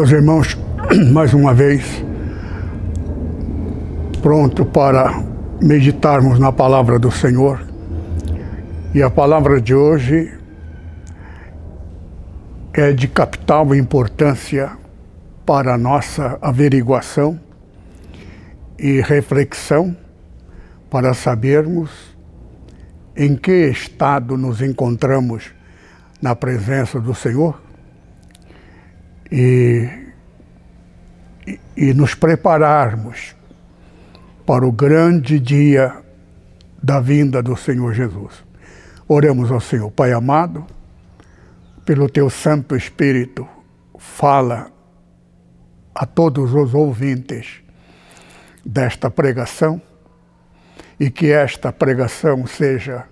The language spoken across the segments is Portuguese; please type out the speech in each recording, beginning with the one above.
Meus irmãos, mais uma vez, pronto para meditarmos na palavra do Senhor. E a palavra de hoje é de capital importância para a nossa averiguação e reflexão, para sabermos em que estado nos encontramos na presença do Senhor e, e, nos prepararmos para o grande dia da vinda do Senhor Jesus. Oremos ao Senhor, Pai amado, pelo teu Santo Espírito, fala a todos os ouvintes desta pregação e que esta pregação seja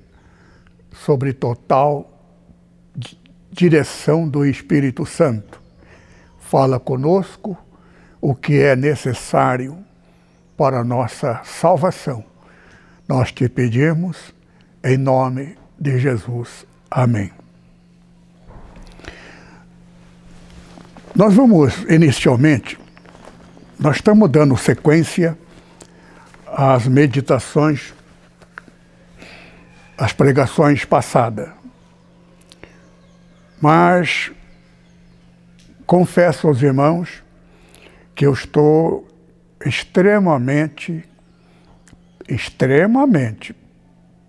sobre total direção do Espírito Santo fala conosco o que é necessário para a nossa salvação. Nós te pedimos em nome de Jesus. Amém. Nós vamos inicialmente, nós estamos dando sequência às meditações, às pregações passadas. Mas confesso aos irmãos que eu estou extremamente, extremamente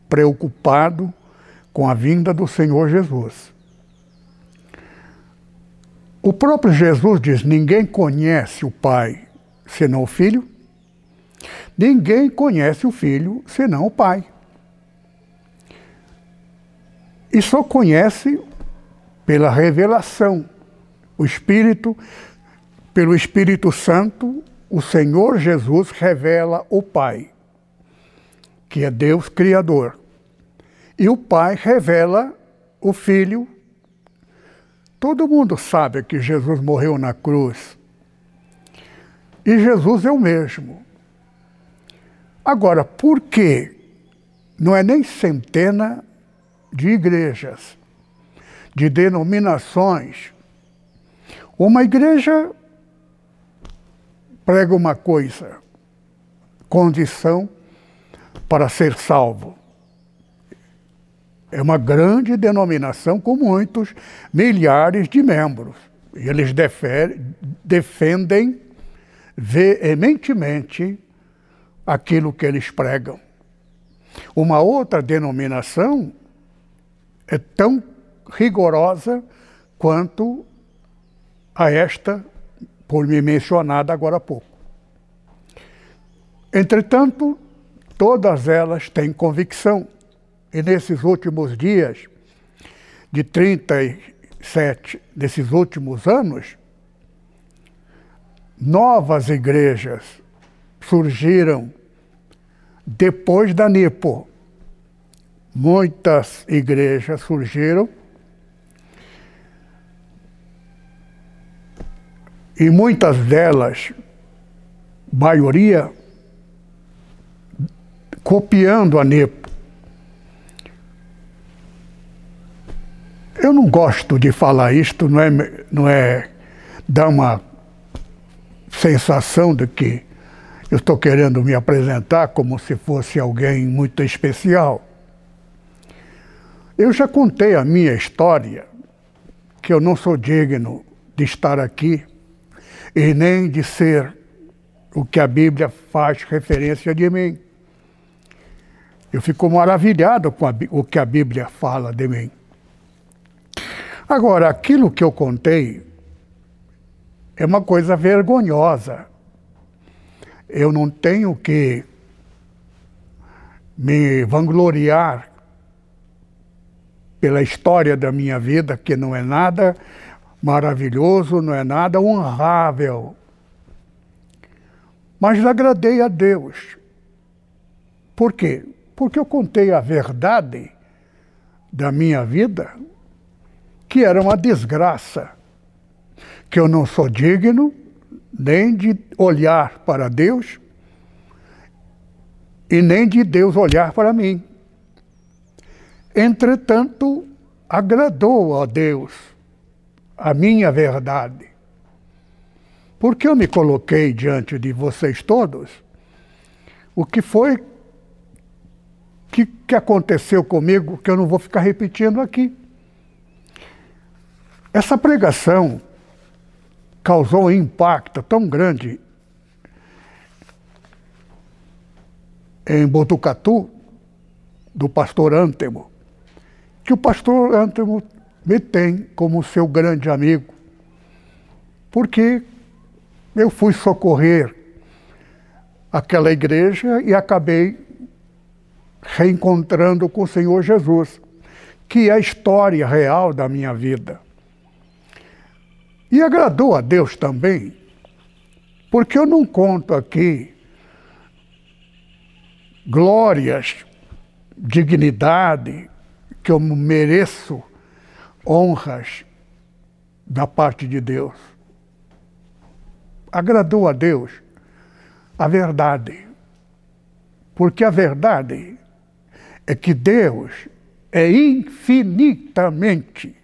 preocupado com a vinda do Senhor Jesus. O próprio Jesus diz: ninguém conhece o Pai senão o Filho, ninguém conhece o Filho senão o Pai. E só conhece pela revelação o Espírito, pelo Espírito Santo, o Senhor Jesus revela o Pai, que é Deus Criador. E o Pai revela o Filho. Todo mundo sabe que Jesus morreu na cruz. E Jesus é o mesmo. Agora, por que não é nem centena de igrejas, de denominações uma igreja prega uma coisa, condição para ser salvo. É uma grande denominação com muitos milhares de membros. E eles defendem veementemente aquilo que eles pregam. Uma outra denominação é tão rigorosa quanto a esta, por me mencionada agora há pouco. Entretanto, todas elas têm convicção. E nesses últimos dias, de 37 desses últimos anos, novas igrejas surgiram depois da Nipo. Muitas igrejas surgiram e muitas delas, maioria, copiando a NEPO. Eu não gosto de falar isto, não é, não é dar uma sensação de que eu estou querendo me apresentar como se fosse alguém muito especial. Eu já contei a minha história, que eu não sou digno de estar aqui e nem de ser o que a Bíblia faz referência de mim. Eu fico maravilhado com a, o que a Bíblia fala de mim. Agora, aquilo que eu contei é uma coisa vergonhosa. Eu não tenho que me vangloriar pela história da minha vida, que não é nada maravilhoso, não é nada honrável. Mas agradei a Deus. Por quê? Porque eu contei a verdade da minha vida, que era uma desgraça, que eu não sou digno nem de olhar para Deus e nem de Deus olhar para mim. Entretanto, agradou a Deus a minha verdade. Porque eu me coloquei diante de vocês todos o que foi que, que aconteceu comigo que eu não vou ficar repetindo aqui. Essa pregação causou um impacto tão grande em Botucatu, do pastor Antemo, que o pastor Antemo me tem como seu grande amigo, porque eu fui socorrer aquela igreja e acabei reencontrando com o Senhor Jesus, que é a história real da minha vida. E agradou a Deus também, porque eu não conto aqui glórias, dignidade, que eu mereço honras da parte de Deus. Agradou a Deus a verdade. Porque a verdade é que Deus é infinitamente,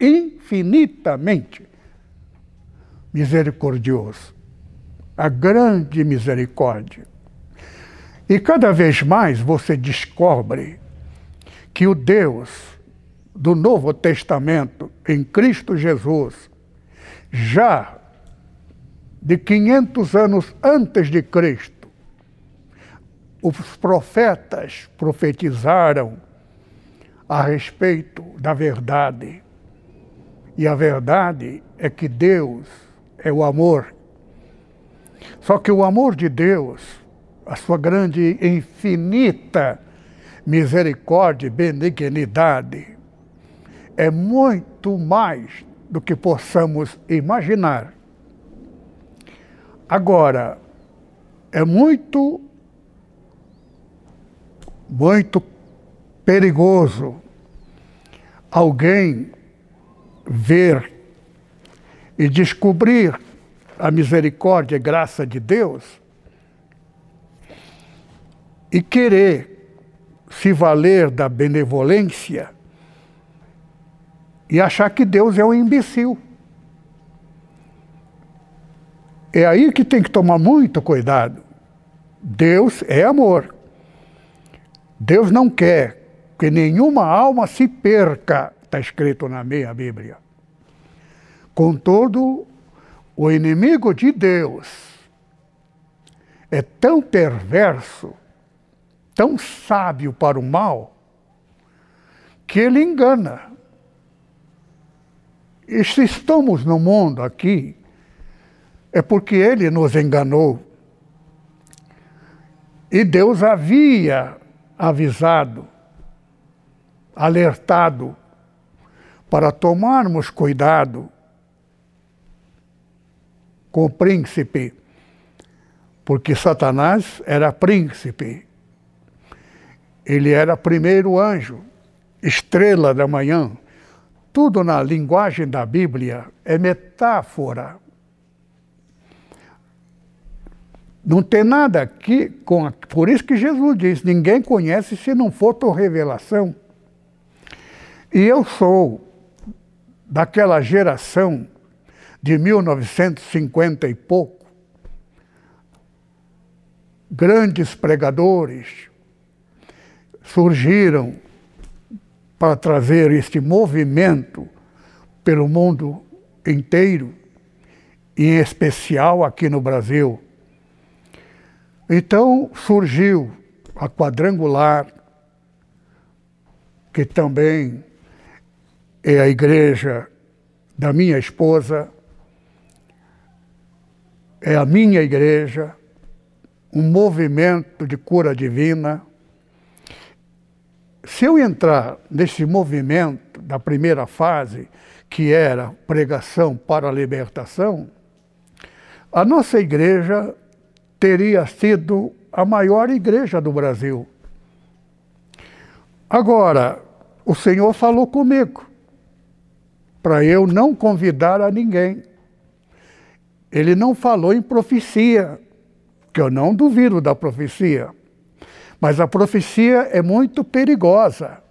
infinitamente misericordioso. A grande misericórdia. E cada vez mais você descobre que o Deus do Novo Testamento, em Cristo Jesus, já de 500 anos antes de Cristo, os profetas profetizaram a respeito da verdade. E a verdade é que Deus é o amor. Só que o amor de Deus a sua grande, infinita misericórdia e benignidade é muito mais do que possamos imaginar. Agora, é muito, muito perigoso alguém ver e descobrir a misericórdia e graça de Deus e querer se valer da benevolência e achar que Deus é um imbecil. É aí que tem que tomar muito cuidado. Deus é amor. Deus não quer que nenhuma alma se perca, está escrito na minha Bíblia. Contudo, o inimigo de Deus é tão perverso tão sábio para o mal que ele engana. E se estamos no mundo aqui, é porque ele nos enganou. E Deus havia avisado, alertado, para tomarmos cuidado com o príncipe, porque Satanás era príncipe ele era primeiro anjo, estrela da manhã. Tudo na linguagem da Bíblia é metáfora. Não tem nada aqui com. A... Por isso que Jesus diz: ninguém conhece se não for tua revelação. E eu sou daquela geração de 1950 e pouco, grandes pregadores, surgiram para trazer este movimento pelo mundo inteiro, em especial aqui no Brasil. Então surgiu a quadrangular, que também é a igreja da minha esposa, é a minha igreja, um movimento de cura divina, se eu entrar nesse movimento da primeira fase, que era pregação para a libertação, a nossa igreja teria sido a maior igreja do Brasil. Agora, o Senhor falou comigo para eu não convidar a ninguém. Ele não falou em profecia, que eu não duvido da profecia. Mas a profecia é muito perigosa.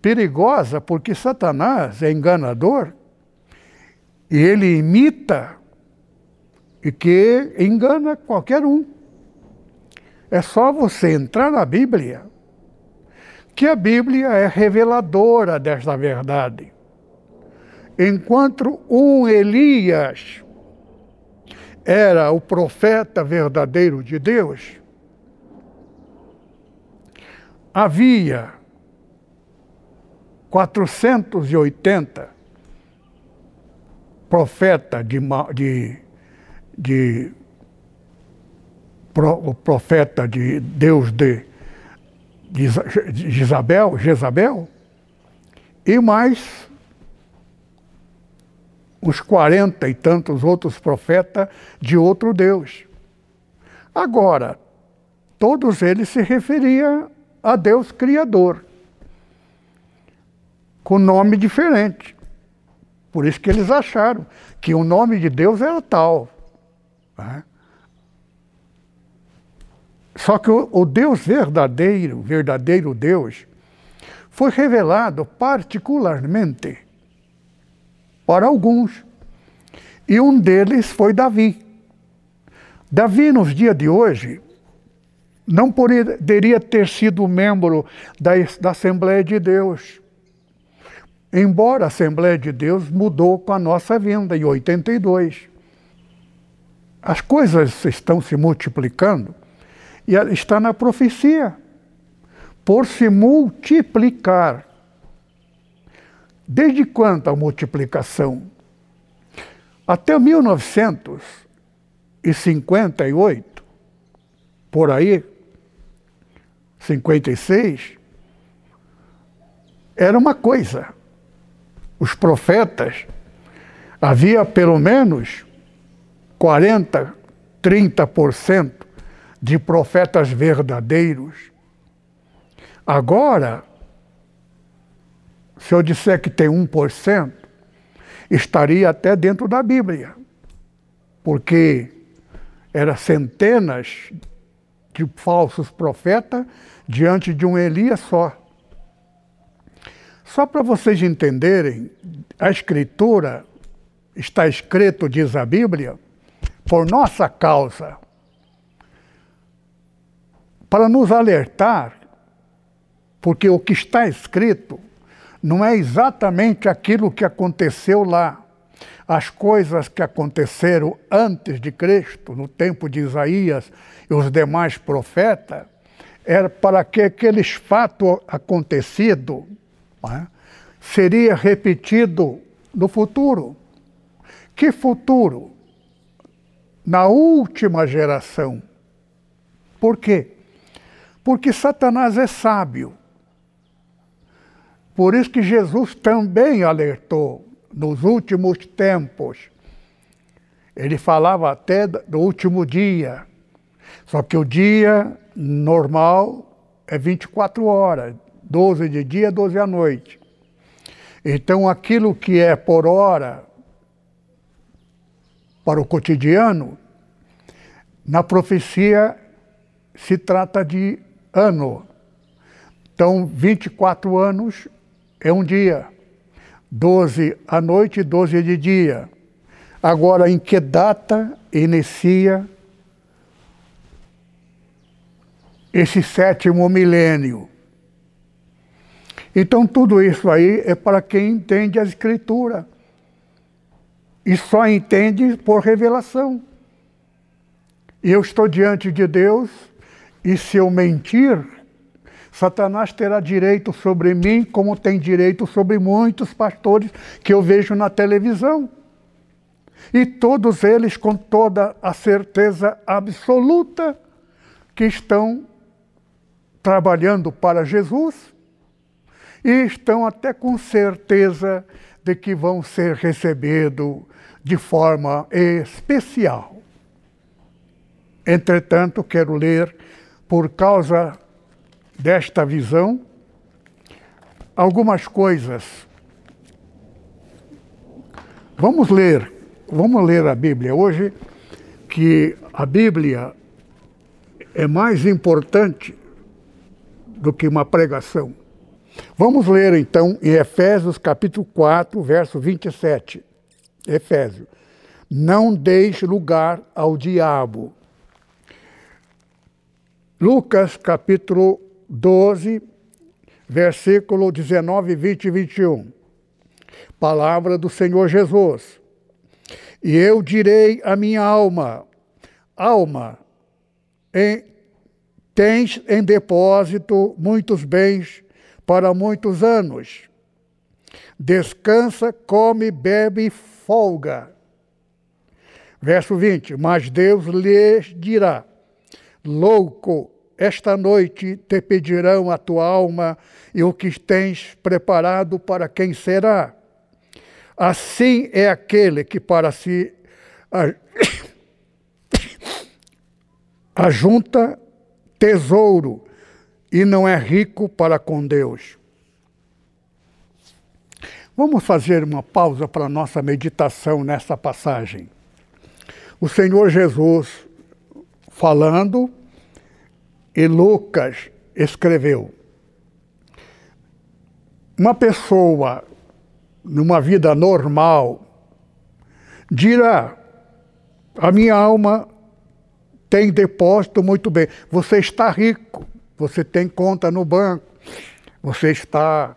Perigosa porque Satanás é enganador e ele imita e que engana qualquer um. É só você entrar na Bíblia, que a Bíblia é reveladora desta verdade. Enquanto um Elias era o profeta verdadeiro de Deus, havia 480 profetas de, de, de pro, profeta de Deus de, de Jezabel, Jezabel e mais uns quarenta e tantos outros profetas de outro Deus. Agora, todos eles se referiam a Deus Criador, com nome diferente. Por isso que eles acharam que o nome de Deus era tal. Né? Só que o, o Deus verdadeiro, verdadeiro Deus, foi revelado particularmente para alguns. E um deles foi Davi. Davi, nos dias de hoje, não poderia ter sido membro da, da Assembleia de Deus. Embora a Assembleia de Deus mudou com a nossa vinda em 82. As coisas estão se multiplicando e está na profecia. Por se multiplicar. Desde quando a multiplicação? Até 1958, por aí, 56, era uma coisa. Os profetas, havia pelo menos 40, 30% de profetas verdadeiros. Agora, se eu disser que tem 1%, estaria até dentro da Bíblia, porque eram centenas de falsos profetas diante de um Elias só. Só para vocês entenderem, a Escritura está escrito, diz a Bíblia, por nossa causa, para nos alertar, porque o que está escrito não é exatamente aquilo que aconteceu lá. As coisas que aconteceram antes de Cristo, no tempo de Isaías e os demais profetas, era para que aqueles fatos acontecidos é, seria repetido no futuro. Que futuro? Na última geração. Por quê? Porque Satanás é sábio. Por isso que Jesus também alertou nos últimos tempos. Ele falava até do último dia. Só que o dia normal é 24 horas, 12 de dia, 12 à noite. Então aquilo que é por hora para o cotidiano, na profecia se trata de ano. Então, 24 anos é um dia. 12 à noite e 12 de dia. Agora, em que data inicia esse sétimo milênio? Então, tudo isso aí é para quem entende a Escritura. E só entende por revelação. Eu estou diante de Deus, e se eu mentir, Satanás terá direito sobre mim, como tem direito sobre muitos pastores que eu vejo na televisão. E todos eles, com toda a certeza absoluta, que estão trabalhando para Jesus e estão até com certeza de que vão ser recebidos de forma especial. Entretanto, quero ler, por causa desta visão algumas coisas. Vamos ler, vamos ler a Bíblia hoje, que a Bíblia é mais importante do que uma pregação. Vamos ler então em Efésios capítulo 4, verso 27. Efésios. Não deixe lugar ao diabo. Lucas capítulo 12, versículo 19, 20 e 21. Palavra do Senhor Jesus. E eu direi à minha alma: Alma, em, tens em depósito muitos bens para muitos anos. Descansa, come, bebe e folga. Verso 20: Mas Deus lhes dirá: Louco, esta noite te pedirão a tua alma e o que tens preparado para quem será. Assim é aquele que para si ajunta tesouro e não é rico para com Deus. Vamos fazer uma pausa para nossa meditação nessa passagem. O Senhor Jesus falando e Lucas escreveu. Uma pessoa numa vida normal dirá: a minha alma tem depósito muito bem. Você está rico, você tem conta no banco, você está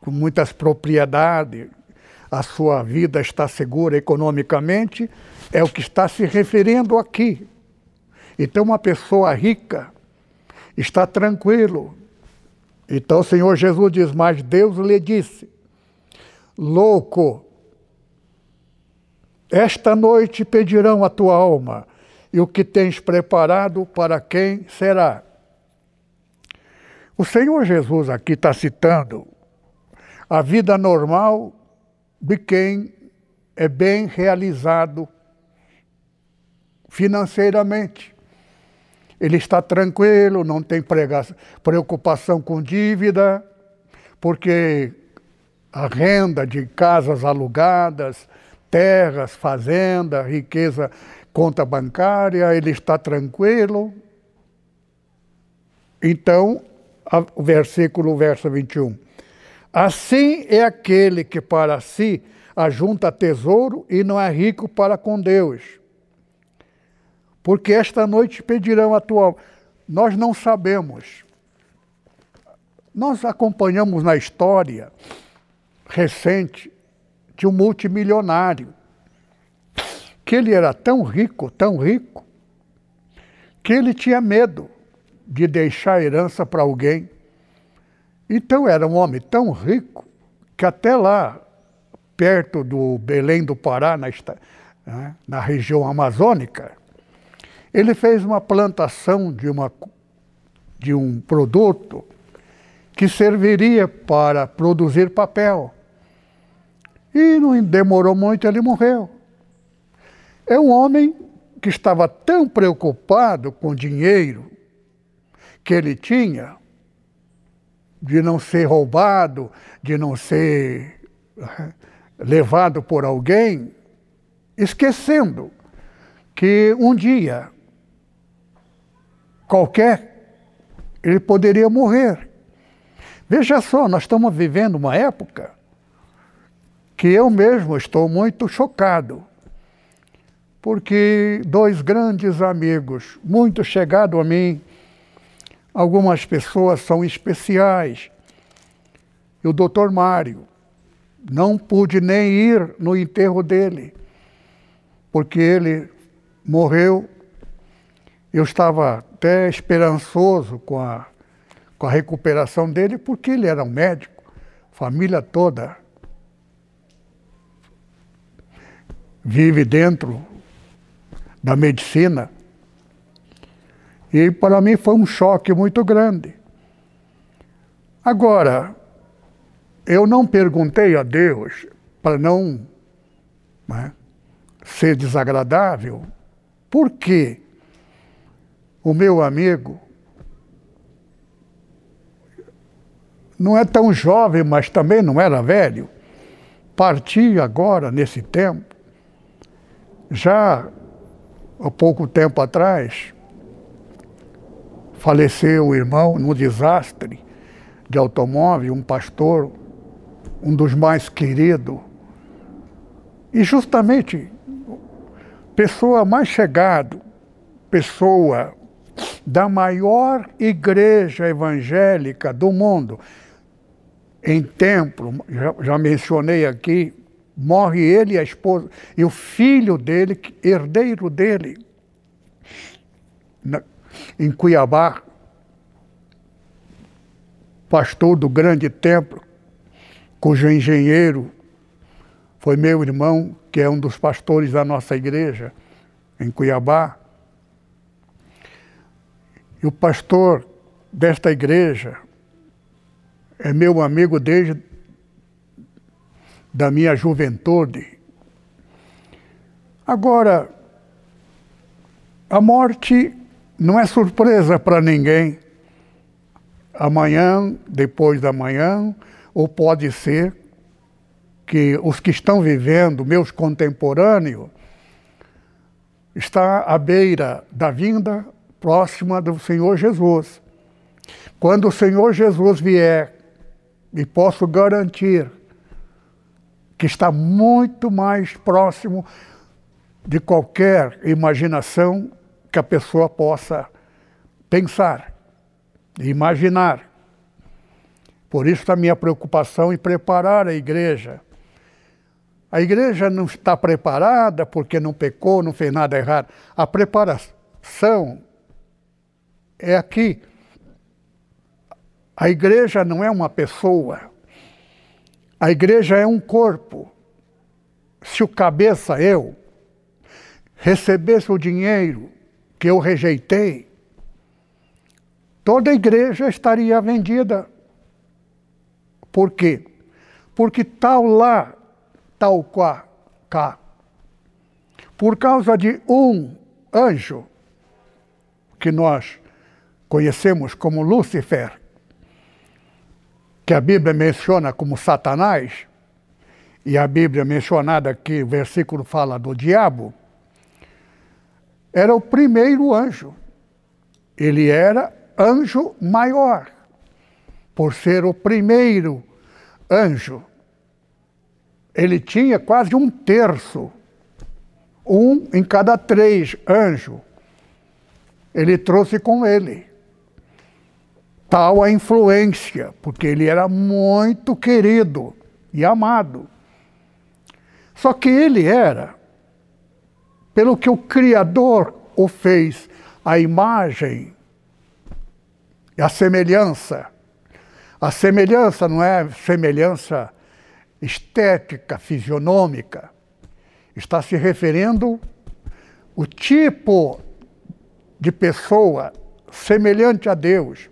com muitas propriedades, a sua vida está segura economicamente, é o que está se referindo aqui. Então, uma pessoa rica está tranquilo. Então, o Senhor Jesus diz: Mas Deus lhe disse, louco, esta noite pedirão a tua alma, e o que tens preparado para quem será? O Senhor Jesus aqui está citando a vida normal de quem é bem realizado financeiramente. Ele está tranquilo, não tem preocupação com dívida, porque a renda de casas alugadas, terras, fazenda, riqueza, conta bancária, ele está tranquilo. Então, o versículo, verso 21. Assim é aquele que para si ajunta tesouro e não é rico para com Deus porque esta noite pedirão a tua. Nós não sabemos. Nós acompanhamos na história recente de um multimilionário, que ele era tão rico, tão rico, que ele tinha medo de deixar herança para alguém. Então era um homem tão rico que até lá, perto do Belém do Pará, na, né, na região amazônica, ele fez uma plantação de, uma, de um produto que serviria para produzir papel. E não demorou muito, ele morreu. É um homem que estava tão preocupado com o dinheiro que ele tinha, de não ser roubado, de não ser eh, levado por alguém, esquecendo que um dia qualquer, ele poderia morrer. Veja só, nós estamos vivendo uma época que eu mesmo estou muito chocado, porque dois grandes amigos, muito chegados a mim, algumas pessoas são especiais, e o doutor Mário, não pude nem ir no enterro dele, porque ele morreu. Eu estava até esperançoso com a, com a recuperação dele, porque ele era um médico, família toda vive dentro da medicina. E para mim foi um choque muito grande. Agora, eu não perguntei a Deus para não né, ser desagradável, por quê? O meu amigo não é tão jovem, mas também não era velho, partiu agora, nesse tempo, já há pouco tempo atrás, faleceu o irmão num desastre de automóvel, um pastor, um dos mais queridos. E justamente pessoa mais chegado, pessoa da maior igreja evangélica do mundo, em templo, já, já mencionei aqui, morre ele e a esposa, e o filho dele, herdeiro dele, na, em Cuiabá, pastor do grande templo, cujo engenheiro foi meu irmão, que é um dos pastores da nossa igreja, em Cuiabá. E o pastor desta igreja é meu amigo desde da minha juventude. Agora, a morte não é surpresa para ninguém. Amanhã, depois da manhã, ou pode ser que os que estão vivendo, meus contemporâneos, está à beira da vinda próxima do Senhor Jesus. Quando o Senhor Jesus vier, e posso garantir que está muito mais próximo de qualquer imaginação que a pessoa possa pensar, imaginar. Por isso a minha preocupação em preparar a igreja. A igreja não está preparada porque não pecou, não fez nada errado. A preparação é aqui. A igreja não é uma pessoa. A igreja é um corpo. Se o cabeça, eu, recebesse o dinheiro que eu rejeitei, toda a igreja estaria vendida. Por quê? Porque tal lá, tal qua, cá, por causa de um anjo que nós conhecemos como Lúcifer, que a Bíblia menciona como Satanás, e a Bíblia mencionada aqui, o versículo fala do diabo, era o primeiro anjo. Ele era anjo maior, por ser o primeiro anjo. Ele tinha quase um terço, um em cada três anjos. Ele trouxe com ele tal a influência, porque ele era muito querido e amado. Só que ele era, pelo que o Criador o fez, a imagem, a semelhança. A semelhança não é semelhança estética, fisionômica. Está se referindo o tipo de pessoa semelhante a Deus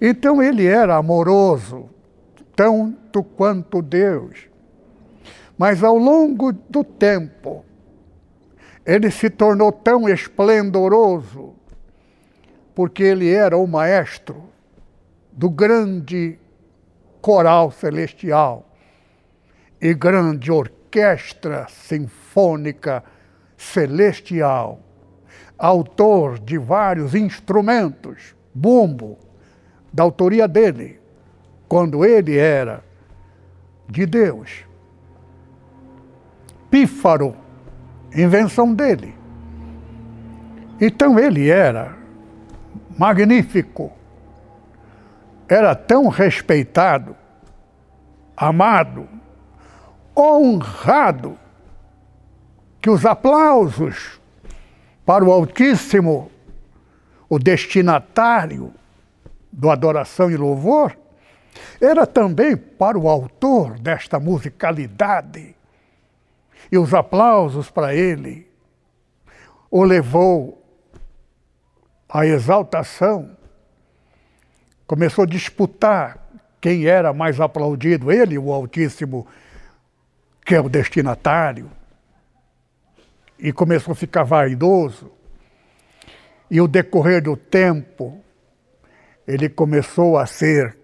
então ele era amoroso, tanto quanto Deus. Mas ao longo do tempo, ele se tornou tão esplendoroso, porque ele era o maestro do grande coral celestial e grande orquestra sinfônica celestial, autor de vários instrumentos, bumbo, da autoria dele, quando ele era de Deus. Pífaro, invenção dele. Então ele era magnífico, era tão respeitado, amado, honrado, que os aplausos para o Altíssimo, o destinatário do adoração e louvor, era também para o autor desta musicalidade. E os aplausos para ele o levou à exaltação. Começou a disputar quem era mais aplaudido, ele, o Altíssimo, que é o destinatário. E começou a ficar vaidoso. E o decorrer do tempo, ele começou a ser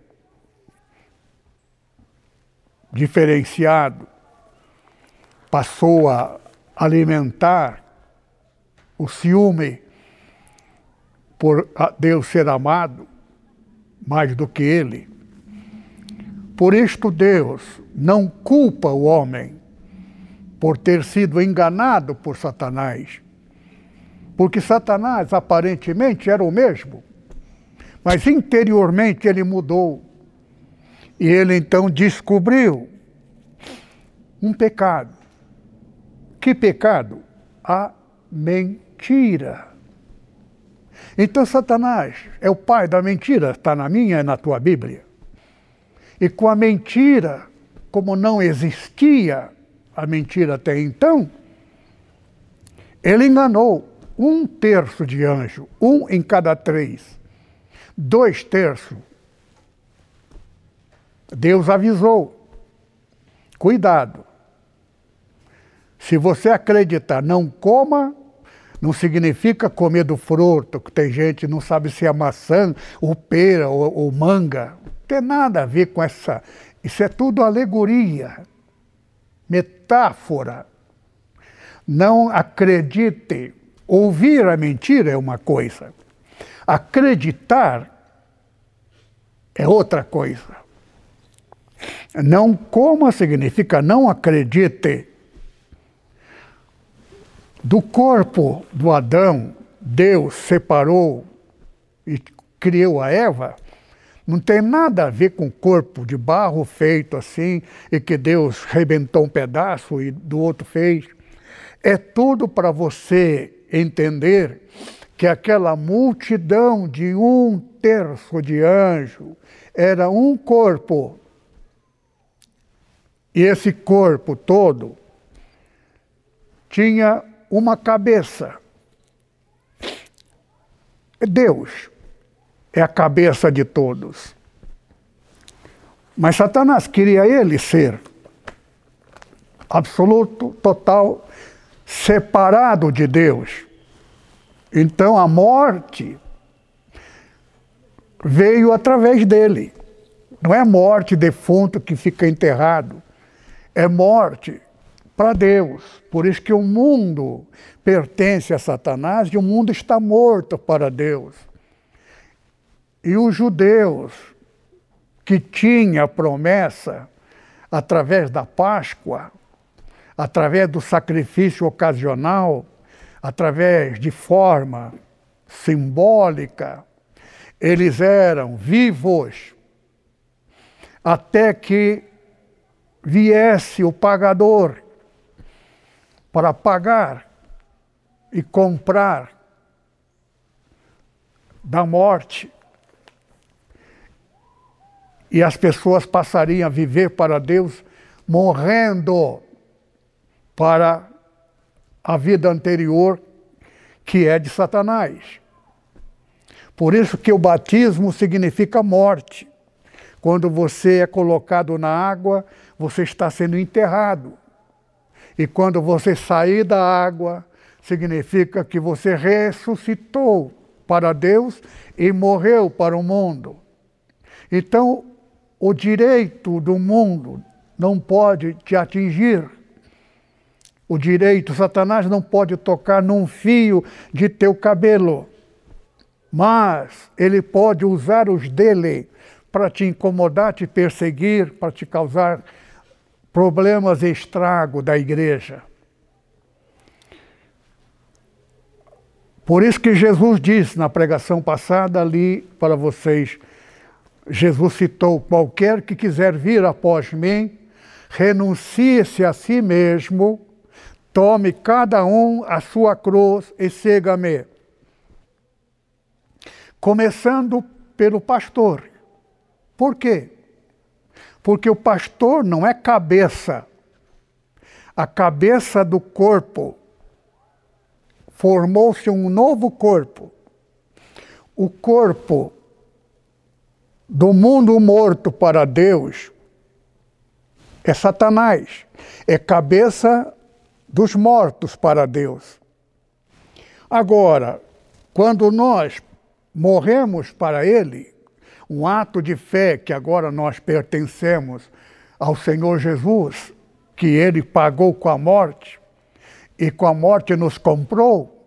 diferenciado, passou a alimentar o ciúme por Deus ser amado mais do que ele. Por isto Deus não culpa o homem por ter sido enganado por Satanás. Porque Satanás aparentemente era o mesmo, mas interiormente ele mudou. E ele então descobriu um pecado. Que pecado? A mentira. Então, Satanás é o pai da mentira, está na minha e na tua Bíblia. E com a mentira, como não existia a mentira até então, ele enganou um terço de anjo, um em cada três, dois terços. Deus avisou: cuidado. Se você acreditar, não coma não significa comer do fruto, que tem gente que não sabe se é maçã, ou pera, ou, ou manga. Não tem nada a ver com essa. Isso é tudo alegoria, metáfora. Não acredite. Ouvir a mentira é uma coisa. Acreditar é outra coisa. Não coma significa não acredite. Do corpo do Adão, Deus separou e criou a Eva, não tem nada a ver com corpo de barro feito assim e que Deus rebentou um pedaço e do outro fez. É tudo para você entender que aquela multidão de um terço de anjo era um corpo. E esse corpo todo tinha uma cabeça. Deus é a cabeça de todos. Mas Satanás queria ele ser absoluto, total, separado de Deus. Então a morte veio através dele. Não é morte defunto que fica enterrado, é morte para Deus. Por isso que o mundo pertence a Satanás e o mundo está morto para Deus. E os judeus que tinham a promessa através da Páscoa, através do sacrifício ocasional, através de forma simbólica, eles eram vivos até que viesse o pagador para pagar e comprar da morte. E as pessoas passariam a viver para Deus morrendo para a vida anterior, que é de Satanás. Por isso que o batismo significa morte. Quando você é colocado na água, você está sendo enterrado. E quando você sair da água, significa que você ressuscitou para Deus e morreu para o mundo. Então, o direito do mundo não pode te atingir. O direito, Satanás não pode tocar num fio de teu cabelo, mas ele pode usar os dele para te incomodar, te perseguir, para te causar problemas e estrago da igreja. Por isso que Jesus disse na pregação passada ali para vocês, Jesus citou: qualquer que quiser vir após mim, renuncie-se a si mesmo, tome cada um a sua cruz e siga-me. Começando pelo pastor. Por quê? Porque o pastor não é cabeça. A cabeça do corpo formou-se um novo corpo. O corpo do mundo morto para Deus é Satanás, é cabeça dos mortos para Deus. Agora, quando nós morremos para Ele, um ato de fé que agora nós pertencemos ao Senhor Jesus, que ele pagou com a morte, e com a morte nos comprou,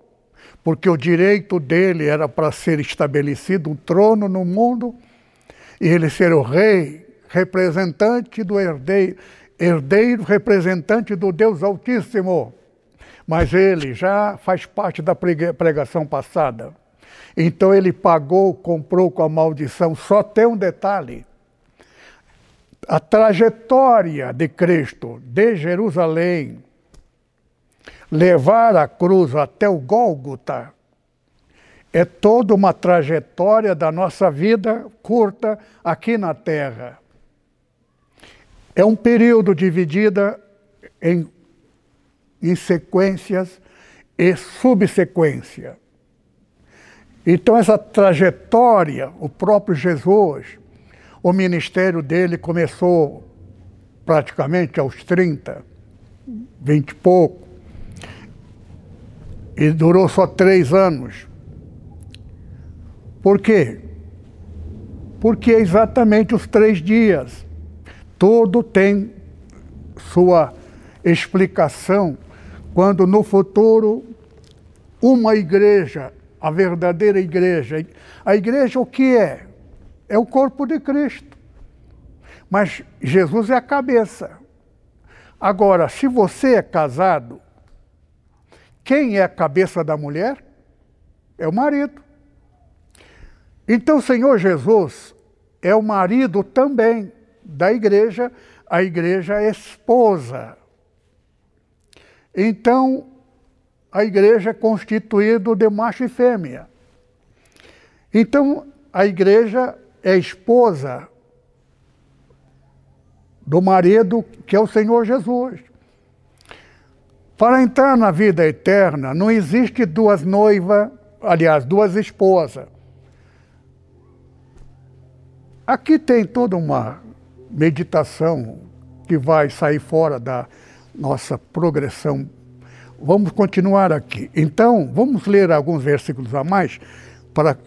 porque o direito dele era para ser estabelecido um trono no mundo, e ele ser o rei, representante do herdeiro, herdeiro representante do Deus Altíssimo. Mas ele já faz parte da pregação passada. Então ele pagou, comprou com a maldição. Só tem um detalhe: a trajetória de Cristo de Jerusalém, levar a cruz até o Gólgota, é toda uma trajetória da nossa vida curta aqui na Terra. É um período dividido em, em sequências e subsequência. Então, essa trajetória, o próprio Jesus, o ministério dele começou praticamente aos 30, 20 e pouco, e durou só três anos. Por quê? Porque é exatamente os três dias. Tudo tem sua explicação quando no futuro uma igreja, a verdadeira igreja, a igreja o que é? É o corpo de Cristo. Mas Jesus é a cabeça. Agora, se você é casado, quem é a cabeça da mulher? É o marido. Então, Senhor Jesus é o marido também da igreja, a igreja é esposa. Então, a igreja é constituída de macho e fêmea. Então, a igreja é esposa do marido que é o Senhor Jesus. Para entrar na vida eterna, não existe duas noivas, aliás, duas esposas. Aqui tem toda uma meditação que vai sair fora da nossa progressão. Vamos continuar aqui. Então, vamos ler alguns versículos a mais para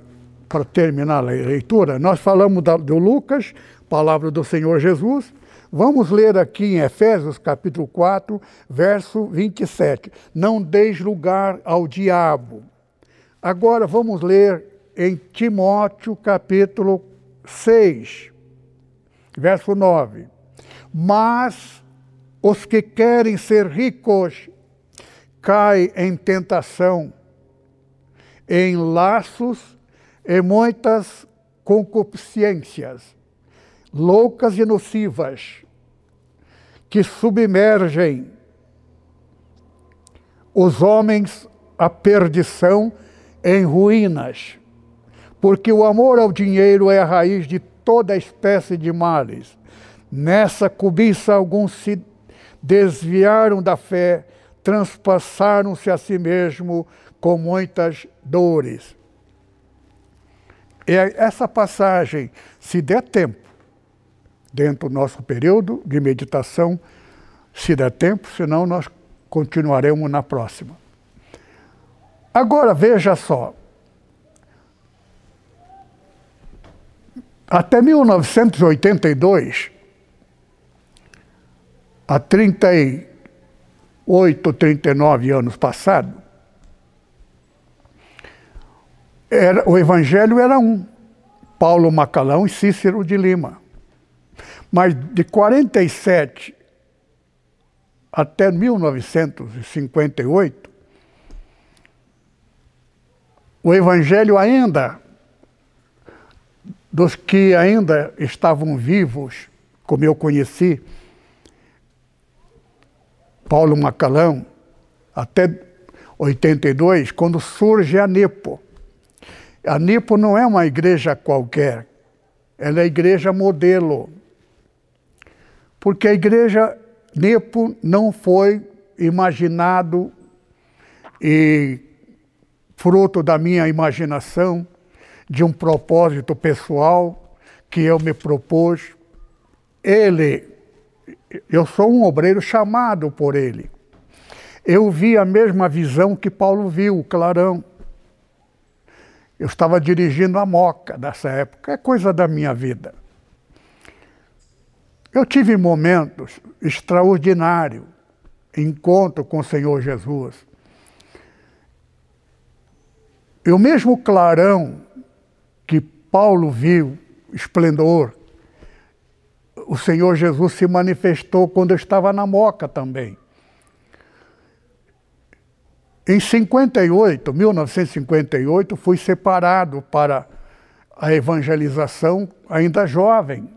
para terminar a leitura, nós falamos da, do Lucas, palavra do Senhor Jesus. Vamos ler aqui em Efésios capítulo 4, verso 27. Não deis lugar ao diabo. Agora vamos ler em Timóteo capítulo 6, verso 9. Mas os que querem ser ricos caem em tentação, em laços e muitas concupiscências loucas e nocivas que submergem os homens à perdição em ruínas, porque o amor ao dinheiro é a raiz de toda espécie de males. Nessa cobiça alguns se desviaram da fé, transpassaram-se a si mesmo com muitas dores. E essa passagem, se der tempo, dentro do nosso período de meditação, se der tempo, senão nós continuaremos na próxima. Agora veja só. Até 1982, há 38, 39 anos passados, era, o evangelho era um, Paulo Macalão e Cícero de Lima. Mas de 47 até 1958, o evangelho ainda dos que ainda estavam vivos, como eu conheci, Paulo Macalão, até 82, quando surge a NEPO. A Nipo não é uma igreja qualquer, ela é a igreja modelo. Porque a igreja Nipo não foi imaginado e fruto da minha imaginação, de um propósito pessoal que eu me propus. Ele, eu sou um obreiro chamado por ele. Eu vi a mesma visão que Paulo viu, clarão. Eu estava dirigindo a Moca nessa época, é coisa da minha vida. Eu tive momentos extraordinários, encontro com o Senhor Jesus. E o mesmo clarão Paulo viu, esplendor, o Senhor Jesus se manifestou quando eu estava na Moca também. Em 58, 1958, fui separado para a evangelização ainda jovem,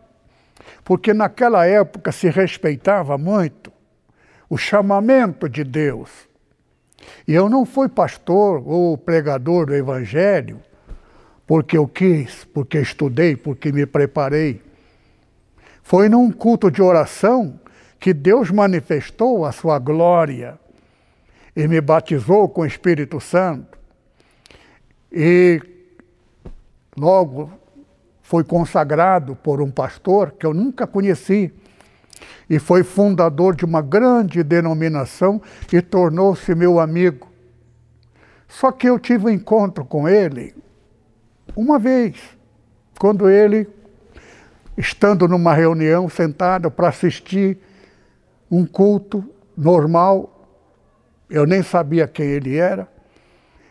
porque naquela época se respeitava muito o chamamento de Deus. E eu não fui pastor ou pregador do Evangelho porque eu quis, porque estudei, porque me preparei. Foi num culto de oração que Deus manifestou a sua glória e me batizou com o Espírito Santo. E logo foi consagrado por um pastor que eu nunca conheci e foi fundador de uma grande denominação e tornou-se meu amigo. Só que eu tive um encontro com ele uma vez, quando ele, estando numa reunião, sentado para assistir um culto normal, eu nem sabia quem ele era,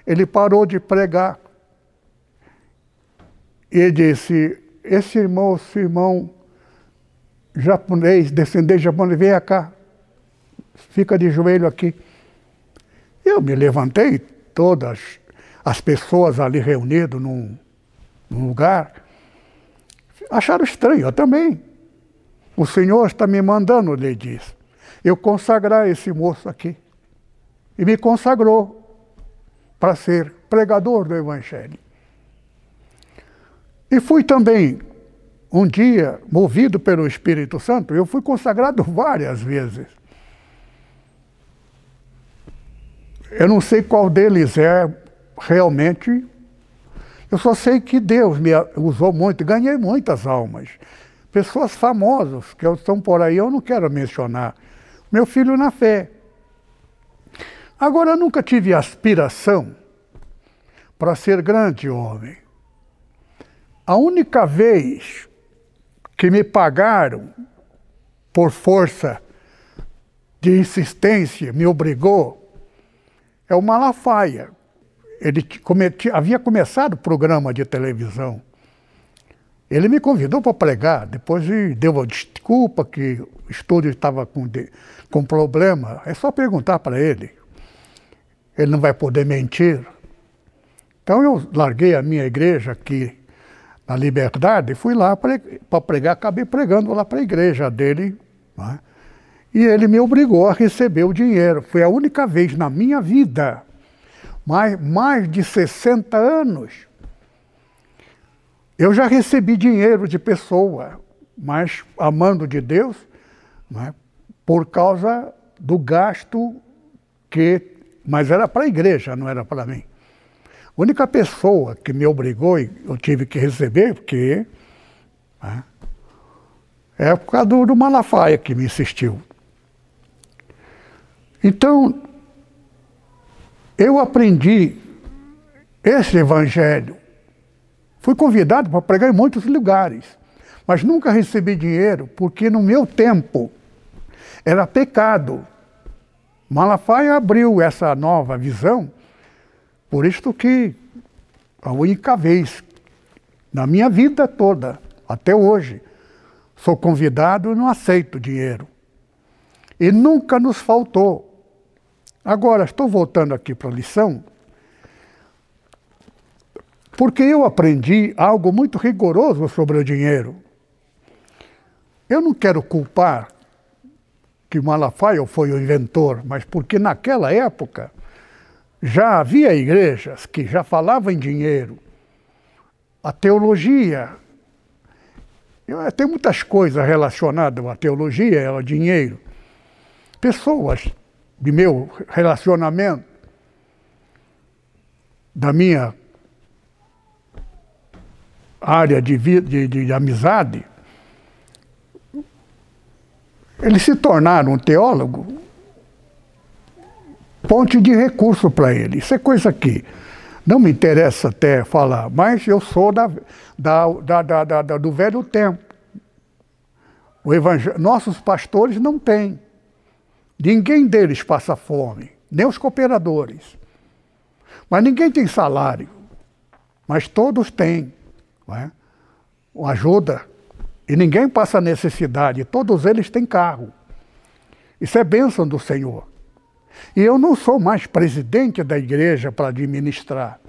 ele parou de pregar e disse: Esse irmão, esse irmão japonês, descendente japonês, vem cá, fica de joelho aqui. Eu me levantei, todas as pessoas ali reunidas num, num lugar, acharam estranho, eu também. O Senhor está me mandando, ele disse, eu consagrar esse moço aqui. E me consagrou para ser pregador do Evangelho. E fui também, um dia, movido pelo Espírito Santo, eu fui consagrado várias vezes. Eu não sei qual deles é realmente. Eu só sei que Deus me usou muito, ganhei muitas almas. Pessoas famosas que estão por aí, eu não quero mencionar. Meu filho na fé. Agora, eu nunca tive aspiração para ser grande homem. A única vez que me pagaram por força de insistência, me obrigou, é o Malafaia. Ele havia começado o programa de televisão. Ele me convidou para pregar, depois deu a desculpa que o estúdio estava com, com problema. É só perguntar para ele. Ele não vai poder mentir. Então eu larguei a minha igreja aqui na Liberdade, fui lá para pregar, acabei pregando lá para a igreja dele. Né? E ele me obrigou a receber o dinheiro. Foi a única vez na minha vida, mais, mais de 60 anos, eu já recebi dinheiro de pessoa, mas amando de Deus, né? por causa do gasto que. Mas era para a igreja, não era para mim. A única pessoa que me obrigou e eu tive que receber, porque. Né, é por causa do, do Malafaia que me insistiu. Então, eu aprendi esse evangelho. Fui convidado para pregar em muitos lugares, mas nunca recebi dinheiro, porque no meu tempo era pecado. Malafaia abriu essa nova visão por isso que a única vez na minha vida toda, até hoje, sou convidado e não aceito dinheiro. E nunca nos faltou. Agora, estou voltando aqui para a lição, porque eu aprendi algo muito rigoroso sobre o dinheiro. Eu não quero culpar que Malafaia foi o inventor, mas porque naquela época já havia igrejas que já falavam em dinheiro. A teologia, tem muitas coisas relacionadas à teologia, ao dinheiro. Pessoas de meu relacionamento, da minha área de, de, de amizade, eles se tornaram um teólogo ponte de recurso para ele. Isso é coisa que não me interessa até falar, mas eu sou da, da, da, da, do velho tempo. O Nossos pastores não têm. Ninguém deles passa fome, nem os cooperadores. Mas ninguém tem salário. Mas todos têm. É? Ajuda E ninguém passa necessidade, todos eles têm carro. Isso é bênção do Senhor. E eu não sou mais presidente da igreja para administrar.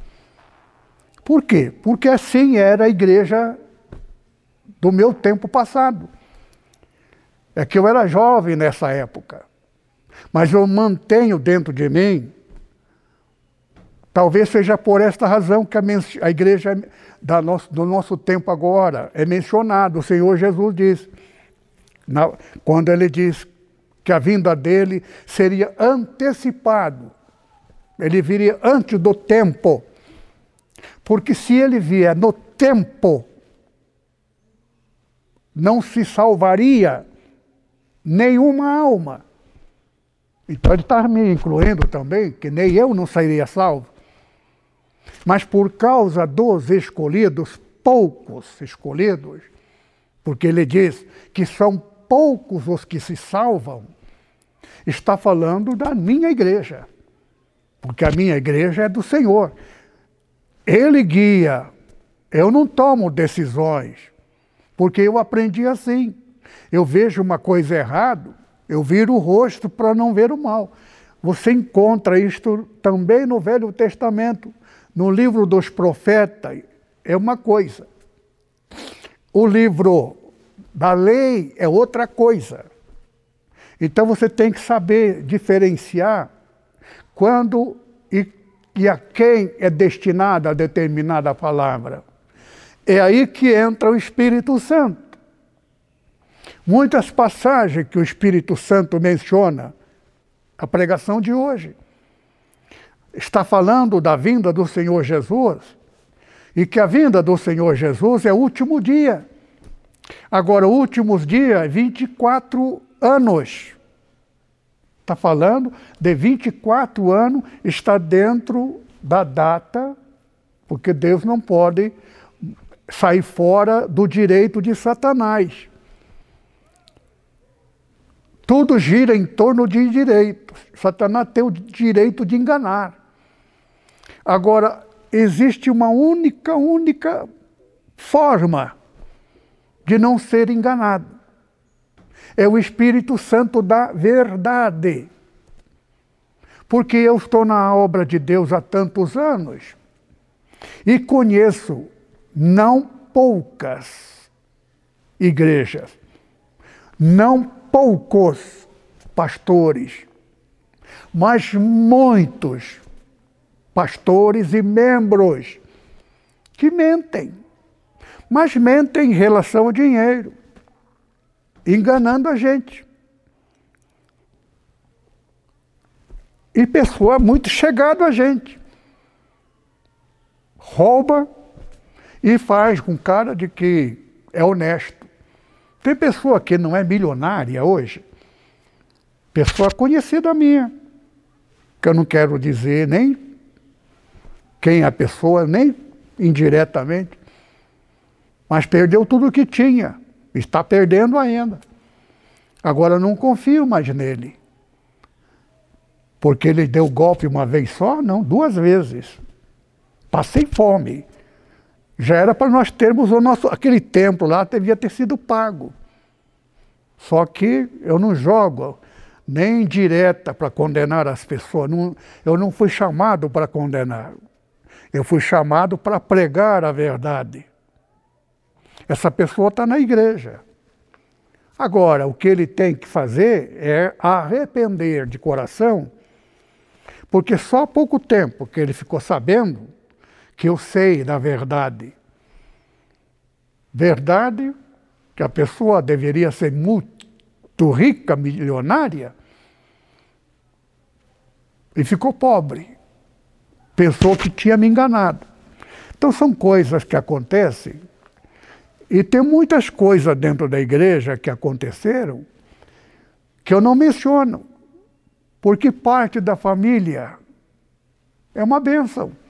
Por quê? Porque assim era a igreja do meu tempo passado. É que eu era jovem nessa época. Mas eu mantenho dentro de mim, talvez seja por esta razão que a, a igreja nosso, do nosso tempo agora é mencionada. O Senhor Jesus diz, na, quando ele diz que a vinda dele seria antecipado, ele viria antes do tempo. Porque se ele vier no tempo, não se salvaria nenhuma alma. Então ele está me incluindo também, que nem eu não sairia salvo. Mas por causa dos escolhidos, poucos escolhidos, porque ele diz que são poucos os que se salvam, está falando da minha igreja. Porque a minha igreja é do Senhor. Ele guia. Eu não tomo decisões, porque eu aprendi assim. Eu vejo uma coisa errada, eu viro o rosto para não ver o mal. Você encontra isto também no Velho Testamento, no livro dos profetas, é uma coisa. O livro da lei é outra coisa. Então você tem que saber diferenciar quando e, e a quem é destinada a determinada palavra. É aí que entra o Espírito Santo. Muitas passagens que o Espírito Santo menciona, a pregação de hoje, está falando da vinda do Senhor Jesus e que a vinda do Senhor Jesus é o último dia. Agora, últimos dias, 24 anos. Está falando de 24 anos, está dentro da data, porque Deus não pode sair fora do direito de Satanás. Tudo gira em torno de direitos. Satanás tem o direito de enganar. Agora, existe uma única, única forma de não ser enganado. É o Espírito Santo da verdade. Porque eu estou na obra de Deus há tantos anos e conheço não poucas igrejas, não poucos pastores, mas muitos pastores e membros que mentem. Mas mentem em relação ao dinheiro, enganando a gente. E pessoa muito chegada a gente. Rouba e faz com cara de que é honesto. Tem pessoa que não é milionária hoje, pessoa conhecida minha, que eu não quero dizer nem quem é a pessoa, nem indiretamente, mas perdeu tudo o que tinha, está perdendo ainda. Agora não confio mais nele. Porque ele deu golpe uma vez só? Não, duas vezes. Passei fome já era para nós termos o nosso. Aquele templo lá devia ter sido pago. Só que eu não jogo nem direta para condenar as pessoas. Não, eu não fui chamado para condenar. Eu fui chamado para pregar a verdade. Essa pessoa está na igreja. Agora, o que ele tem que fazer é arrepender de coração, porque só há pouco tempo que ele ficou sabendo que eu sei da verdade. Verdade que a pessoa deveria ser muito rica, milionária, e ficou pobre. Pensou que tinha me enganado. Então são coisas que acontecem, e tem muitas coisas dentro da igreja que aconteceram que eu não menciono, porque parte da família é uma bênção.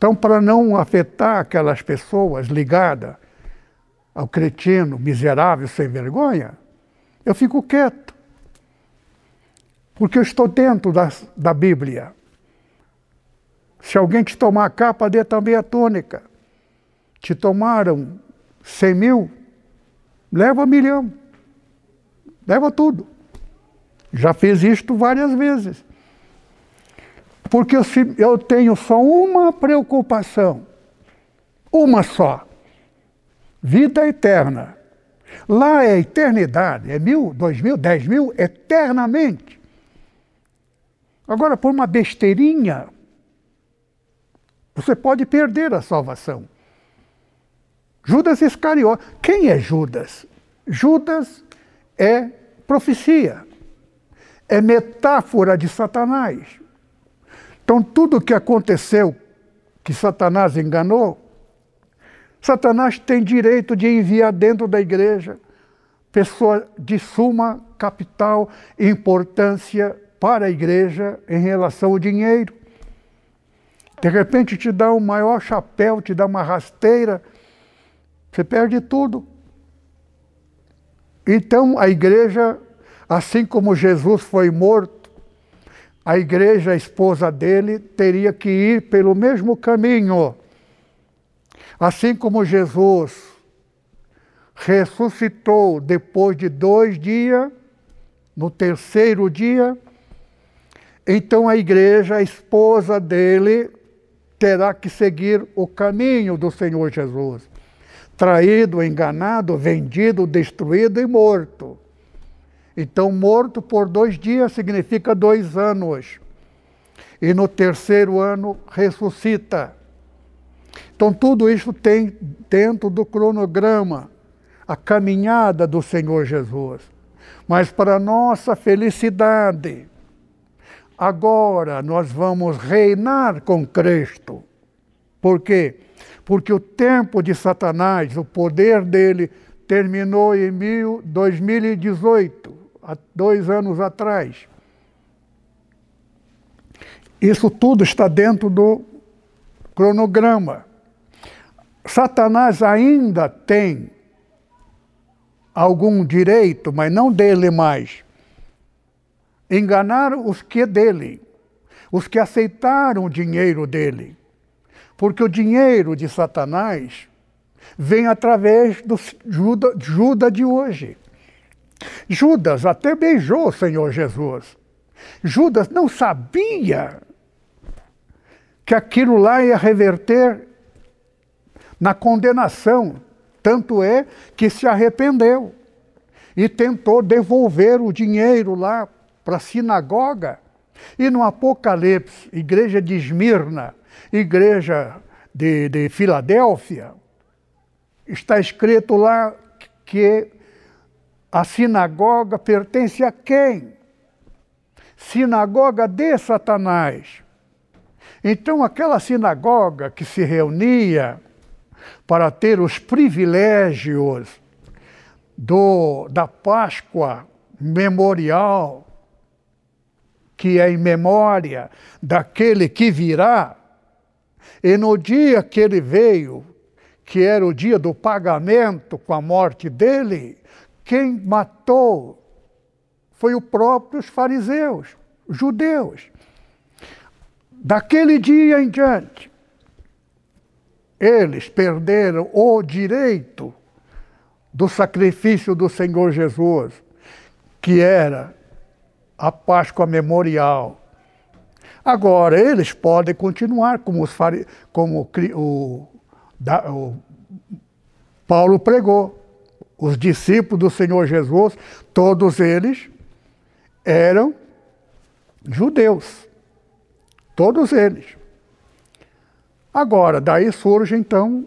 Então, para não afetar aquelas pessoas ligadas ao cretino, miserável, sem vergonha, eu fico quieto. Porque eu estou dentro da, da Bíblia. Se alguém te tomar a capa, dê também a túnica. Te tomaram cem mil, leva milhão, leva tudo. Já fiz isto várias vezes. Porque eu tenho só uma preocupação, uma só: vida eterna. Lá é eternidade, é mil, dois mil, dez mil, eternamente. Agora, por uma besteirinha, você pode perder a salvação. Judas Iscariote. Quem é Judas? Judas é profecia, é metáfora de Satanás. Então, tudo o que aconteceu, que Satanás enganou, Satanás tem direito de enviar dentro da igreja pessoa de suma capital importância para a igreja em relação ao dinheiro. De repente te dá um maior chapéu, te dá uma rasteira, você perde tudo. Então a igreja, assim como Jesus foi morto, a igreja, a esposa dele, teria que ir pelo mesmo caminho. Assim como Jesus ressuscitou depois de dois dias, no terceiro dia, então a igreja, a esposa dele, terá que seguir o caminho do Senhor Jesus. Traído, enganado, vendido, destruído e morto. Então, morto por dois dias significa dois anos. E no terceiro ano ressuscita. Então, tudo isso tem dentro do cronograma a caminhada do Senhor Jesus. Mas, para nossa felicidade, agora nós vamos reinar com Cristo. Por quê? Porque o tempo de Satanás, o poder dele, terminou em mil, 2018, há dois anos atrás. Isso tudo está dentro do cronograma. Satanás ainda tem algum direito, mas não dele mais enganar os que dele, os que aceitaram o dinheiro dele. Porque o dinheiro de Satanás vem através do Judas, Judas de hoje. Judas até beijou o Senhor Jesus. Judas não sabia que aquilo lá ia reverter na condenação. Tanto é que se arrependeu e tentou devolver o dinheiro lá para a sinagoga. E no Apocalipse, igreja de Esmirna, igreja de, de Filadélfia, está escrito lá que a sinagoga pertence a quem? Sinagoga de Satanás. Então, aquela sinagoga que se reunia para ter os privilégios do, da Páscoa memorial, que é em memória daquele que virá, e no dia que ele veio, que era o dia do pagamento com a morte dele, quem matou foi o próprio os fariseus, judeus. Daquele dia em diante, eles perderam o direito do sacrifício do Senhor Jesus, que era a Páscoa memorial. Agora, eles podem continuar como, os fari... como o, da, o Paulo pregou. Os discípulos do Senhor Jesus, todos eles eram judeus. Todos eles. Agora, daí surge então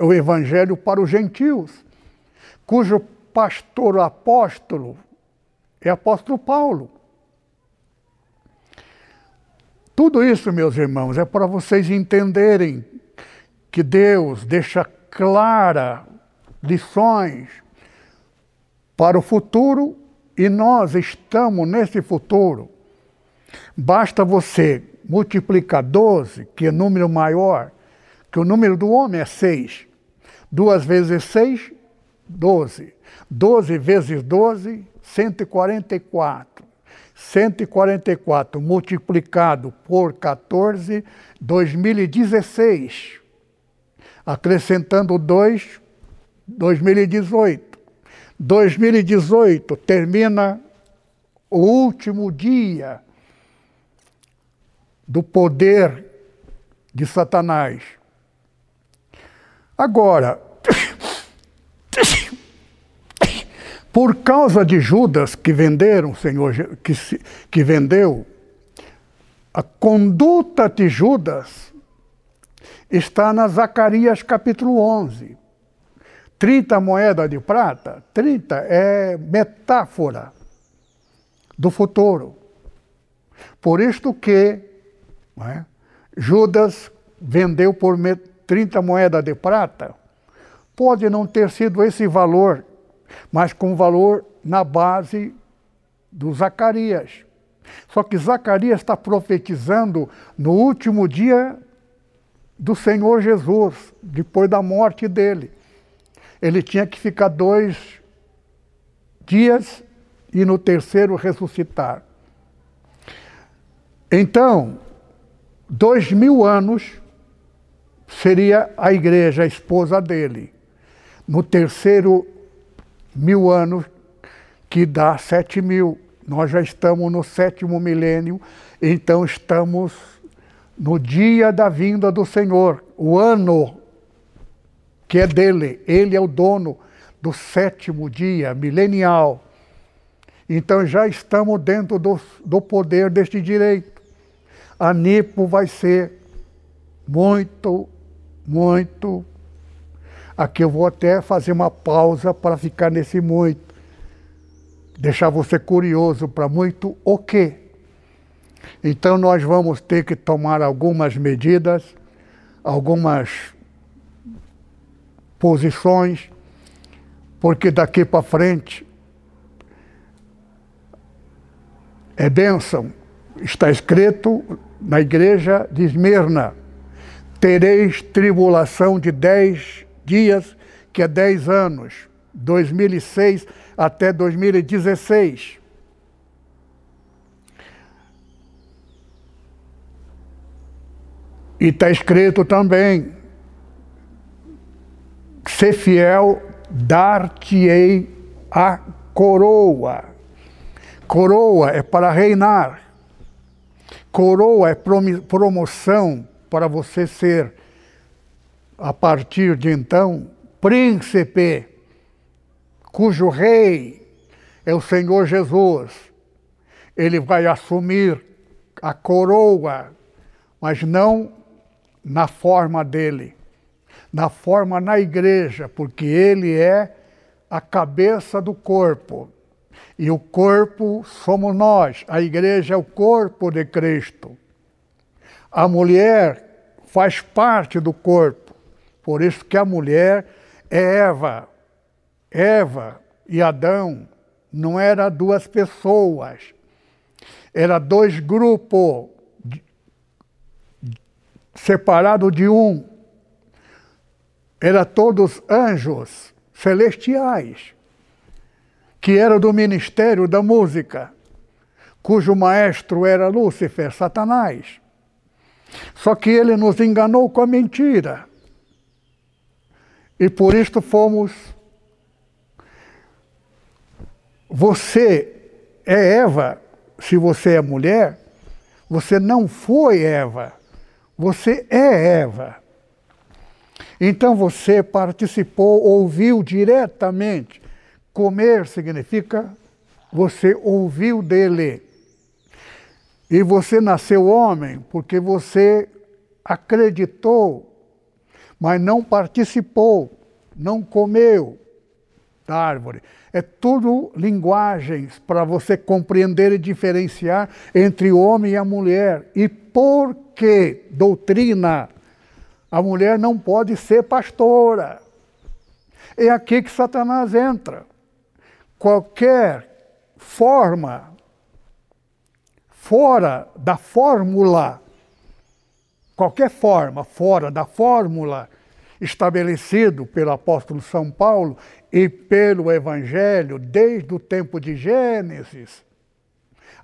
o evangelho para os gentios, cujo pastor apóstolo é apóstolo Paulo. Tudo isso, meus irmãos, é para vocês entenderem que Deus deixa clara lições para o futuro e nós estamos nesse futuro. Basta você multiplicar 12, que é número maior, que o número do homem é 6. Duas vezes 6, 12. 12 vezes 12, 144. 144 multiplicado por 14, 2016. Acrescentando dois, 2018. 2018 termina o último dia do poder de Satanás. Agora, por causa de Judas que venderam, Senhor, que, que vendeu, a conduta de Judas está na Zacarias capítulo 11. 30 moedas de prata, 30 é metáfora do futuro. Por isto que é, Judas vendeu por 30 moedas de prata. Pode não ter sido esse valor, mas com valor na base do Zacarias. Só que Zacarias está profetizando no último dia do Senhor Jesus, depois da morte dele. Ele tinha que ficar dois dias e no terceiro ressuscitar. Então, dois mil anos seria a igreja, a esposa dele. No terceiro mil anos, que dá sete mil. Nós já estamos no sétimo milênio, então estamos no dia da vinda do Senhor, o ano que é dele. Ele é o dono do sétimo dia milenial. Então já estamos dentro do, do poder deste direito. A NIPO vai ser muito, muito. Aqui eu vou até fazer uma pausa para ficar nesse muito deixar você curioso para muito o quê. Então nós vamos ter que tomar algumas medidas, algumas posições, porque daqui para frente é bênção. Está escrito na igreja de Esmirna: tereis tribulação de dez dias, que é dez anos. 2006 até 2016. E está escrito também: ser fiel, dar-te-ei a coroa. Coroa é para reinar. Coroa é promoção para você ser, a partir de então, príncipe cujo rei é o Senhor Jesus. Ele vai assumir a coroa, mas não na forma dele, na forma na igreja, porque ele é a cabeça do corpo. E o corpo somos nós, a igreja é o corpo de Cristo. A mulher faz parte do corpo, por isso que a mulher é Eva, Eva e Adão não eram duas pessoas, era dois grupos separados de um. Era todos anjos celestiais, que eram do ministério da música, cujo maestro era Lúcifer, Satanás. Só que ele nos enganou com a mentira. E por isto fomos você é Eva, se você é mulher, você não foi Eva, você é Eva. Então você participou, ouviu diretamente. Comer significa você ouviu dele. E você nasceu homem porque você acreditou, mas não participou, não comeu da árvore. É tudo linguagens para você compreender e diferenciar entre o homem e a mulher. E por que doutrina? A mulher não pode ser pastora. É aqui que Satanás entra. Qualquer forma fora da fórmula, qualquer forma fora da fórmula estabelecido pelo apóstolo São Paulo e pelo Evangelho desde o tempo de Gênesis.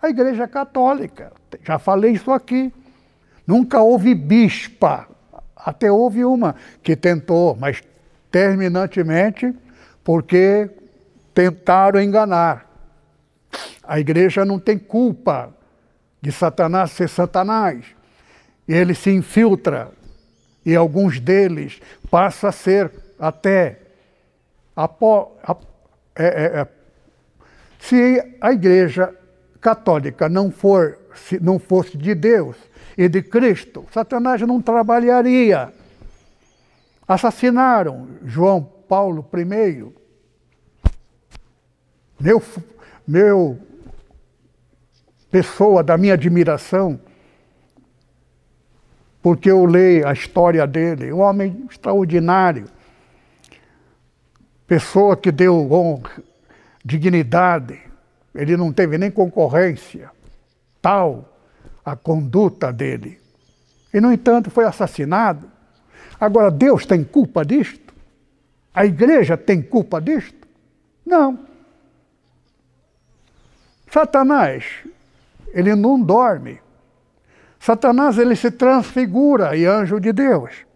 A Igreja Católica, já falei isso aqui, nunca houve bispa. Até houve uma que tentou, mas terminantemente porque tentaram enganar. A igreja não tem culpa de Satanás ser Satanás. Ele se infiltra e alguns deles passam a ser até é, é, é, se a igreja católica não for se não fosse de Deus e de Cristo, Satanás não trabalharia. Assassinaram João Paulo I. Meu, meu pessoa da minha admiração, porque eu leio a história dele, um homem extraordinário, pessoa que deu honra, dignidade, ele não teve nem concorrência, tal a conduta dele. E, no entanto, foi assassinado. Agora, Deus tem culpa disto? A igreja tem culpa disto? Não. Satanás ele não dorme. Satanás ele se transfigura em anjo de Deus.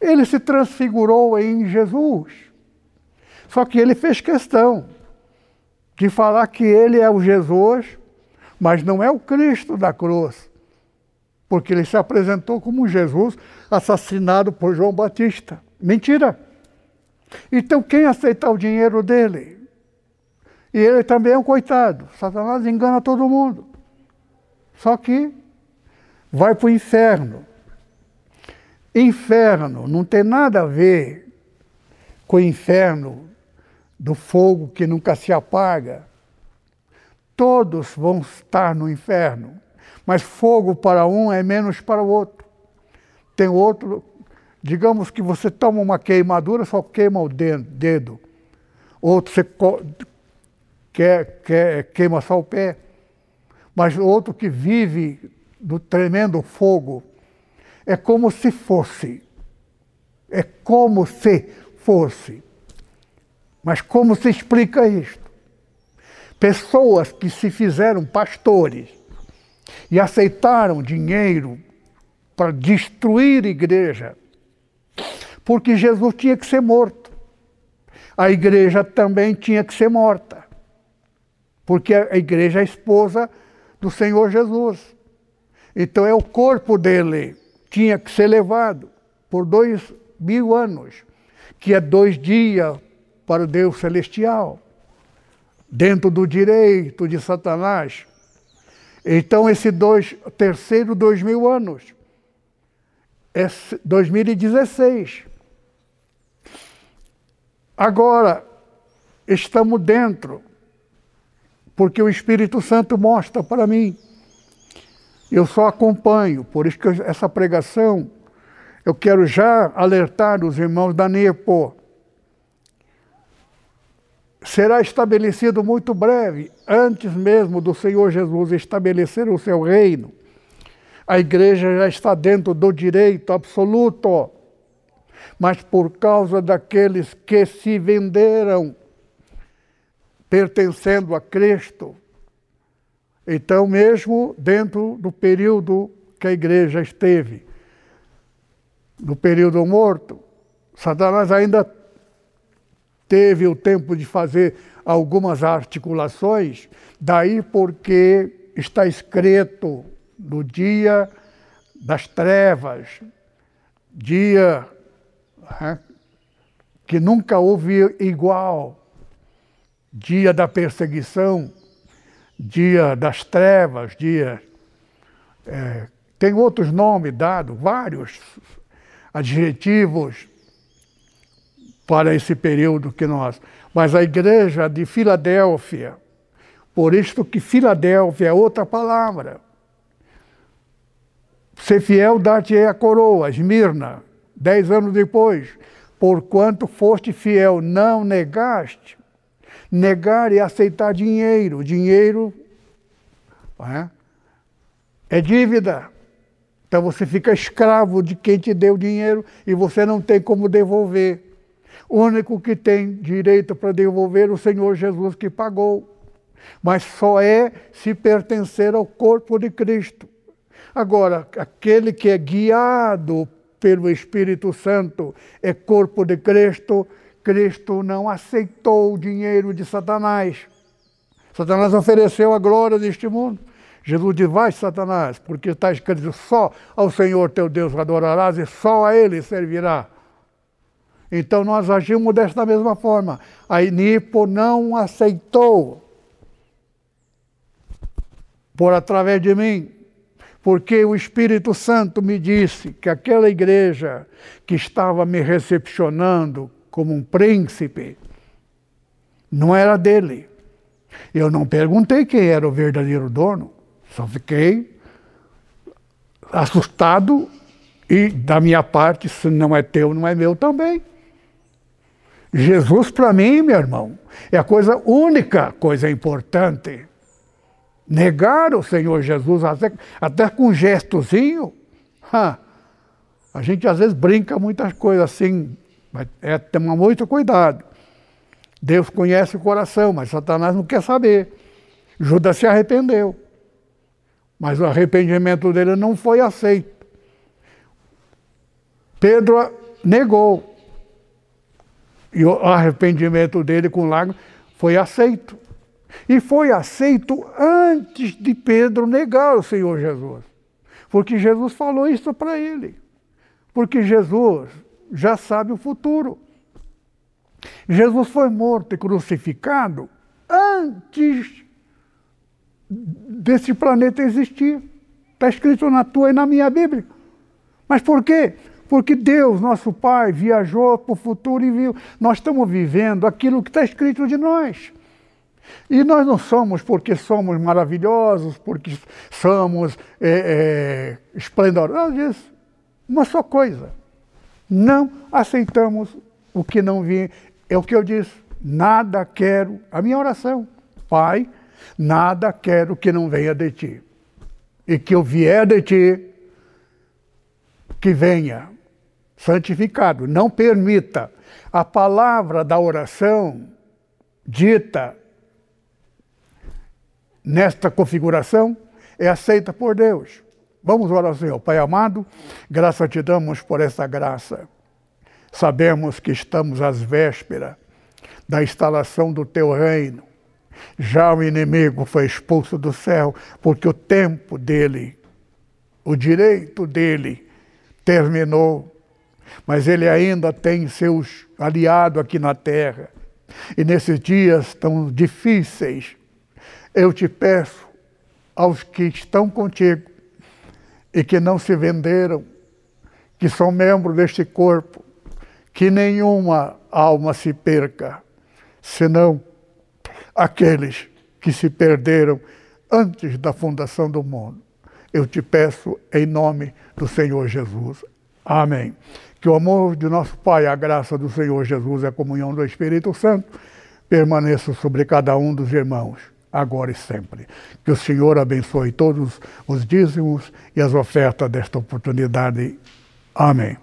Ele se transfigurou em Jesus. Só que ele fez questão de falar que ele é o Jesus, mas não é o Cristo da cruz. Porque ele se apresentou como Jesus assassinado por João Batista. Mentira! Então quem aceitar o dinheiro dele? E ele também é um coitado. Satanás engana todo mundo. Só que vai para o inferno. Inferno não tem nada a ver com o inferno do fogo que nunca se apaga. Todos vão estar no inferno, mas fogo para um é menos para o outro. Tem outro, digamos que você toma uma queimadura, só queima o dedo. Outro você quer, quer, queima só o pé, mas outro que vive do tremendo fogo, é como se fosse. É como se fosse. Mas como se explica isto? Pessoas que se fizeram pastores e aceitaram dinheiro para destruir a igreja, porque Jesus tinha que ser morto. A igreja também tinha que ser morta porque a igreja é a esposa do Senhor Jesus. Então é o corpo dele, tinha que ser levado por dois mil anos, que é dois dias para o Deus celestial, dentro do direito de Satanás. Então esse dois, terceiro dois mil anos é 2016. Agora estamos dentro porque o Espírito Santo mostra para mim. Eu só acompanho, por isso que essa pregação eu quero já alertar os irmãos da NEPO. Será estabelecido muito breve, antes mesmo do Senhor Jesus estabelecer o seu reino. A igreja já está dentro do direito absoluto, mas por causa daqueles que se venderam pertencendo a Cristo. Então, mesmo dentro do período que a igreja esteve, no período morto, Satanás ainda teve o tempo de fazer algumas articulações, daí porque está escrito no dia das trevas, dia né, que nunca houve igual dia da perseguição, dia das trevas, dia. É, tem outros nomes dados, vários adjetivos para esse período que nós. Mas a igreja de Filadélfia, por isto que Filadélfia é outra palavra. Ser fiel, dar-te a coroa, Esmirna, dez anos depois. Porquanto foste fiel, não negaste negar e aceitar dinheiro. Dinheiro é, é dívida. Então você fica escravo de quem te deu dinheiro e você não tem como devolver. O único que tem direito para devolver o Senhor Jesus que pagou. Mas só é se pertencer ao corpo de Cristo. Agora, aquele que é guiado pelo Espírito Santo, é corpo de Cristo, Cristo não aceitou o dinheiro de Satanás. Satanás ofereceu a glória deste mundo. Jesus diz: Vai, Satanás, porque está escrito: só ao Senhor teu Deus adorarás e só a Ele servirá. Então nós agimos desta mesma forma. A Inipo não aceitou por através de mim, porque o Espírito Santo me disse que aquela igreja que estava me recepcionando como um príncipe não era dele. Eu não perguntei quem era o verdadeiro dono, só fiquei assustado e, da minha parte, se não é teu, não é meu também. Jesus, para mim, meu irmão, é a coisa única, coisa importante. Negar o Senhor Jesus, até, até com um gestozinho, ha, a gente às vezes brinca muitas coisas assim, mas é, tomar muito cuidado. Deus conhece o coração, mas Satanás não quer saber. Judas se arrependeu, mas o arrependimento dele não foi aceito. Pedro negou, e o arrependimento dele com lágrimas foi aceito. E foi aceito antes de Pedro negar o Senhor Jesus. Porque Jesus falou isso para ele. Porque Jesus já sabe o futuro. Jesus foi morto e crucificado antes desse planeta existir. Está escrito na tua e na minha Bíblia. Mas por quê? Porque Deus, nosso Pai, viajou para o futuro e viu. Nós estamos vivendo aquilo que está escrito de nós. E nós não somos porque somos maravilhosos, porque somos é, é, esplendorosos. Uma só coisa. Não aceitamos o que não vem. É o que eu disse. Nada quero. A minha oração. Pai, nada quero que não venha de ti. E que eu vier de ti, que venha santificado. Não permita. A palavra da oração dita nesta configuração é aceita por Deus. Vamos orar ao Senhor. Pai amado, graça te damos por essa graça. Sabemos que estamos às vésperas da instalação do teu reino. Já o inimigo foi expulso do céu, porque o tempo dele, o direito dele, terminou. Mas ele ainda tem seus aliados aqui na terra. E nesses dias tão difíceis, eu te peço aos que estão contigo e que não se venderam, que são membros deste corpo, que nenhuma alma se perca, senão aqueles que se perderam antes da fundação do mundo. Eu te peço em nome do Senhor Jesus. Amém. Que o amor de nosso Pai, a graça do Senhor Jesus e a comunhão do Espírito Santo permaneça sobre cada um dos irmãos agora e sempre. Que o Senhor abençoe todos os dízimos e as ofertas desta oportunidade. Amém.